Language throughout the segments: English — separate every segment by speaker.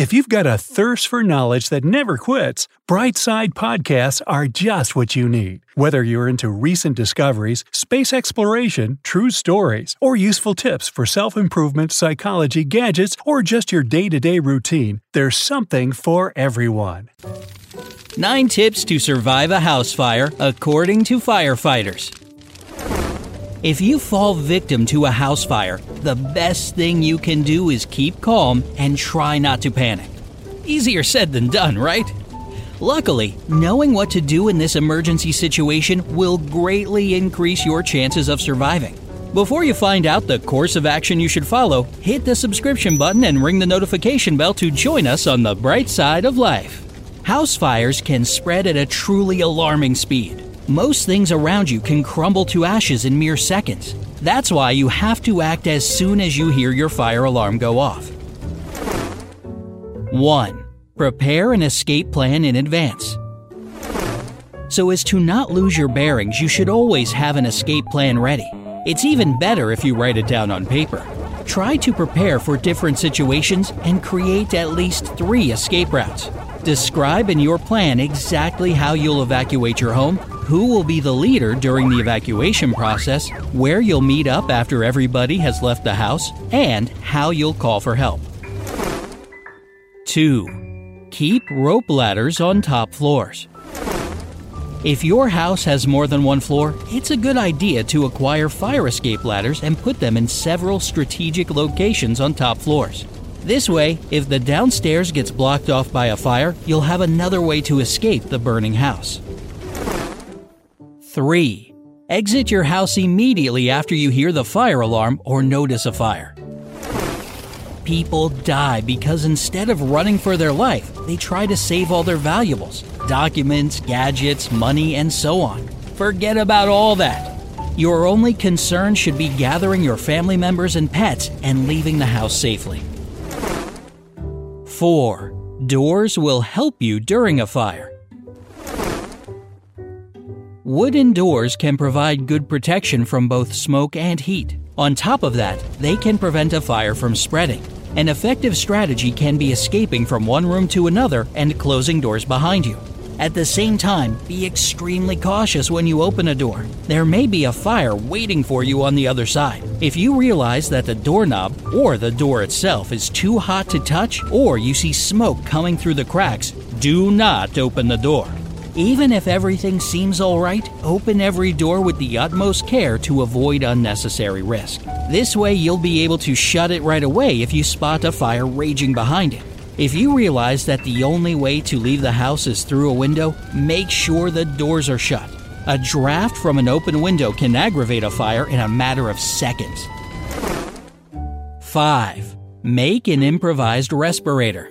Speaker 1: If you've got a thirst for knowledge that never quits, Brightside podcasts are just what you need. Whether you're into recent discoveries, space exploration, true stories, or useful tips for self improvement, psychology, gadgets, or just your day to day routine, there's something for everyone.
Speaker 2: 9 tips to survive a house fire according to firefighters. If you fall victim to a house fire, the best thing you can do is keep calm and try not to panic. Easier said than done, right? Luckily, knowing what to do in this emergency situation will greatly increase your chances of surviving. Before you find out the course of action you should follow, hit the subscription button and ring the notification bell to join us on the bright side of life. House fires can spread at a truly alarming speed. Most things around you can crumble to ashes in mere seconds. That's why you have to act as soon as you hear your fire alarm go off. 1. Prepare an escape plan in advance. So as to not lose your bearings, you should always have an escape plan ready. It's even better if you write it down on paper. Try to prepare for different situations and create at least three escape routes. Describe in your plan exactly how you'll evacuate your home, who will be the leader during the evacuation process, where you'll meet up after everybody has left the house, and how you'll call for help. 2. Keep rope ladders on top floors. If your house has more than one floor, it's a good idea to acquire fire escape ladders and put them in several strategic locations on top floors. This way, if the downstairs gets blocked off by a fire, you'll have another way to escape the burning house. 3. Exit your house immediately after you hear the fire alarm or notice a fire. People die because instead of running for their life, they try to save all their valuables documents, gadgets, money, and so on. Forget about all that. Your only concern should be gathering your family members and pets and leaving the house safely. 4. Doors will help you during a fire. Wooden doors can provide good protection from both smoke and heat. On top of that, they can prevent a fire from spreading. An effective strategy can be escaping from one room to another and closing doors behind you. At the same time, be extremely cautious when you open a door. There may be a fire waiting for you on the other side. If you realize that the doorknob or the door itself is too hot to touch, or you see smoke coming through the cracks, do not open the door. Even if everything seems alright, open every door with the utmost care to avoid unnecessary risk. This way, you'll be able to shut it right away if you spot a fire raging behind it. If you realize that the only way to leave the house is through a window, make sure the doors are shut. A draft from an open window can aggravate a fire in a matter of seconds. 5. Make an improvised respirator.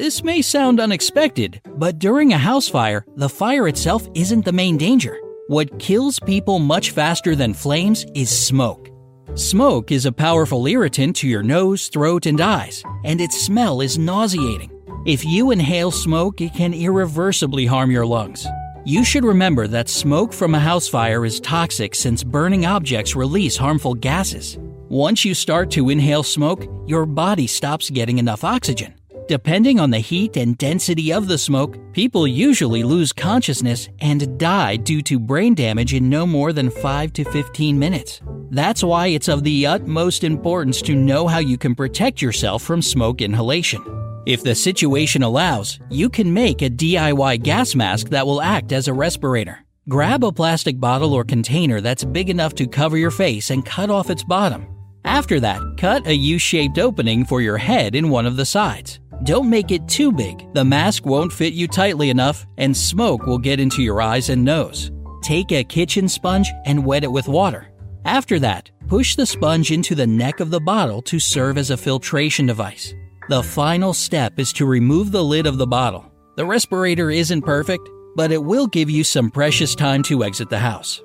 Speaker 2: This may sound unexpected, but during a house fire, the fire itself isn't the main danger. What kills people much faster than flames is smoke. Smoke is a powerful irritant to your nose, throat, and eyes, and its smell is nauseating. If you inhale smoke, it can irreversibly harm your lungs. You should remember that smoke from a house fire is toxic since burning objects release harmful gases. Once you start to inhale smoke, your body stops getting enough oxygen. Depending on the heat and density of the smoke, people usually lose consciousness and die due to brain damage in no more than 5 to 15 minutes. That's why it's of the utmost importance to know how you can protect yourself from smoke inhalation. If the situation allows, you can make a DIY gas mask that will act as a respirator. Grab a plastic bottle or container that's big enough to cover your face and cut off its bottom. After that, cut a U shaped opening for your head in one of the sides. Don't make it too big, the mask won't fit you tightly enough, and smoke will get into your eyes and nose. Take a kitchen sponge and wet it with water. After that, push the sponge into the neck of the bottle to serve as a filtration device. The final step is to remove the lid of the bottle. The respirator isn't perfect, but it will give you some precious time to exit the house.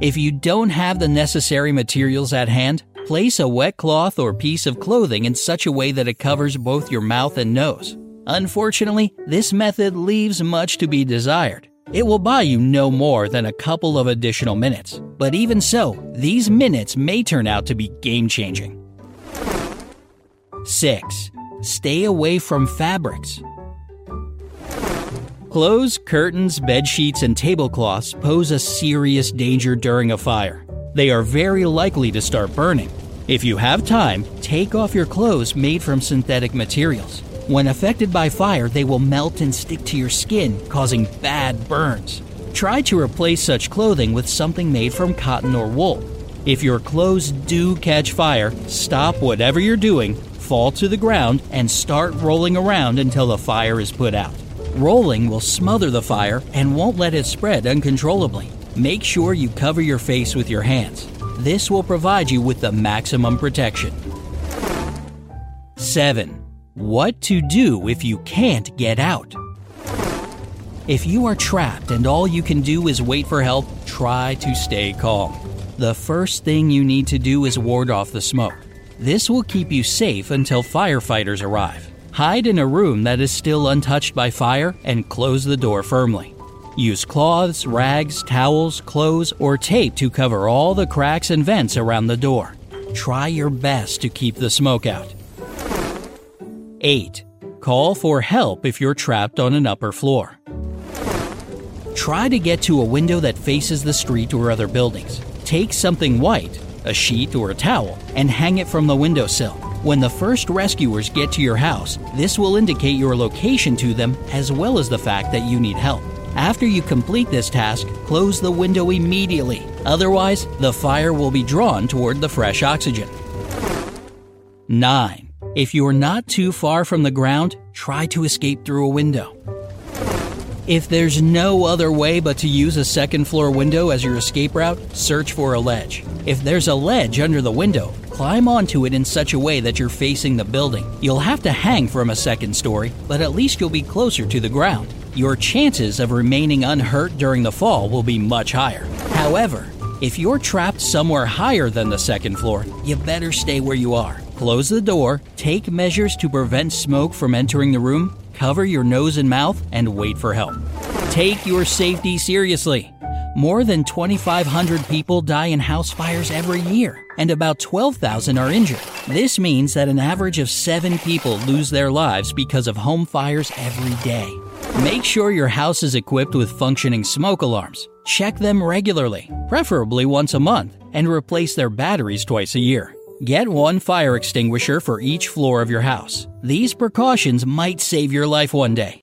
Speaker 2: If you don't have the necessary materials at hand, Place a wet cloth or piece of clothing in such a way that it covers both your mouth and nose. Unfortunately, this method leaves much to be desired. It will buy you no more than a couple of additional minutes. But even so, these minutes may turn out to be game changing. 6. Stay away from fabrics. Clothes, curtains, bed sheets, and tablecloths pose a serious danger during a fire they are very likely to start burning. If you have time, take off your clothes made from synthetic materials. When affected by fire, they will melt and stick to your skin, causing bad burns. Try to replace such clothing with something made from cotton or wool. If your clothes do catch fire, stop whatever you're doing, fall to the ground, and start rolling around until the fire is put out. Rolling will smother the fire and won't let it spread uncontrollably. Make sure you cover your face with your hands. This will provide you with the maximum protection. 7. What to do if you can't get out. If you are trapped and all you can do is wait for help, try to stay calm. The first thing you need to do is ward off the smoke. This will keep you safe until firefighters arrive. Hide in a room that is still untouched by fire and close the door firmly. Use cloths, rags, towels, clothes, or tape to cover all the cracks and vents around the door. Try your best to keep the smoke out. 8. Call for help if you're trapped on an upper floor. Try to get to a window that faces the street or other buildings. Take something white, a sheet or a towel, and hang it from the windowsill. When the first rescuers get to your house, this will indicate your location to them as well as the fact that you need help. After you complete this task, close the window immediately. Otherwise, the fire will be drawn toward the fresh oxygen. 9. If you are not too far from the ground, try to escape through a window. If there's no other way but to use a second floor window as your escape route, search for a ledge. If there's a ledge under the window, climb onto it in such a way that you're facing the building. You'll have to hang from a second story, but at least you'll be closer to the ground your chances of remaining unhurt during the fall will be much higher. However, if you're trapped somewhere higher than the second floor, you better stay where you are. Close the door, take measures to prevent smoke from entering the room, cover your nose and mouth, and wait for help. Take your safety seriously. More than 2,500 people die in house fires every year, and about 12,000 are injured. This means that an average of seven people lose their lives because of home fires every day. Make sure your house is equipped with functioning smoke alarms. Check them regularly, preferably once a month, and replace their batteries twice a year. Get one fire extinguisher for each floor of your house. These precautions might save your life one day.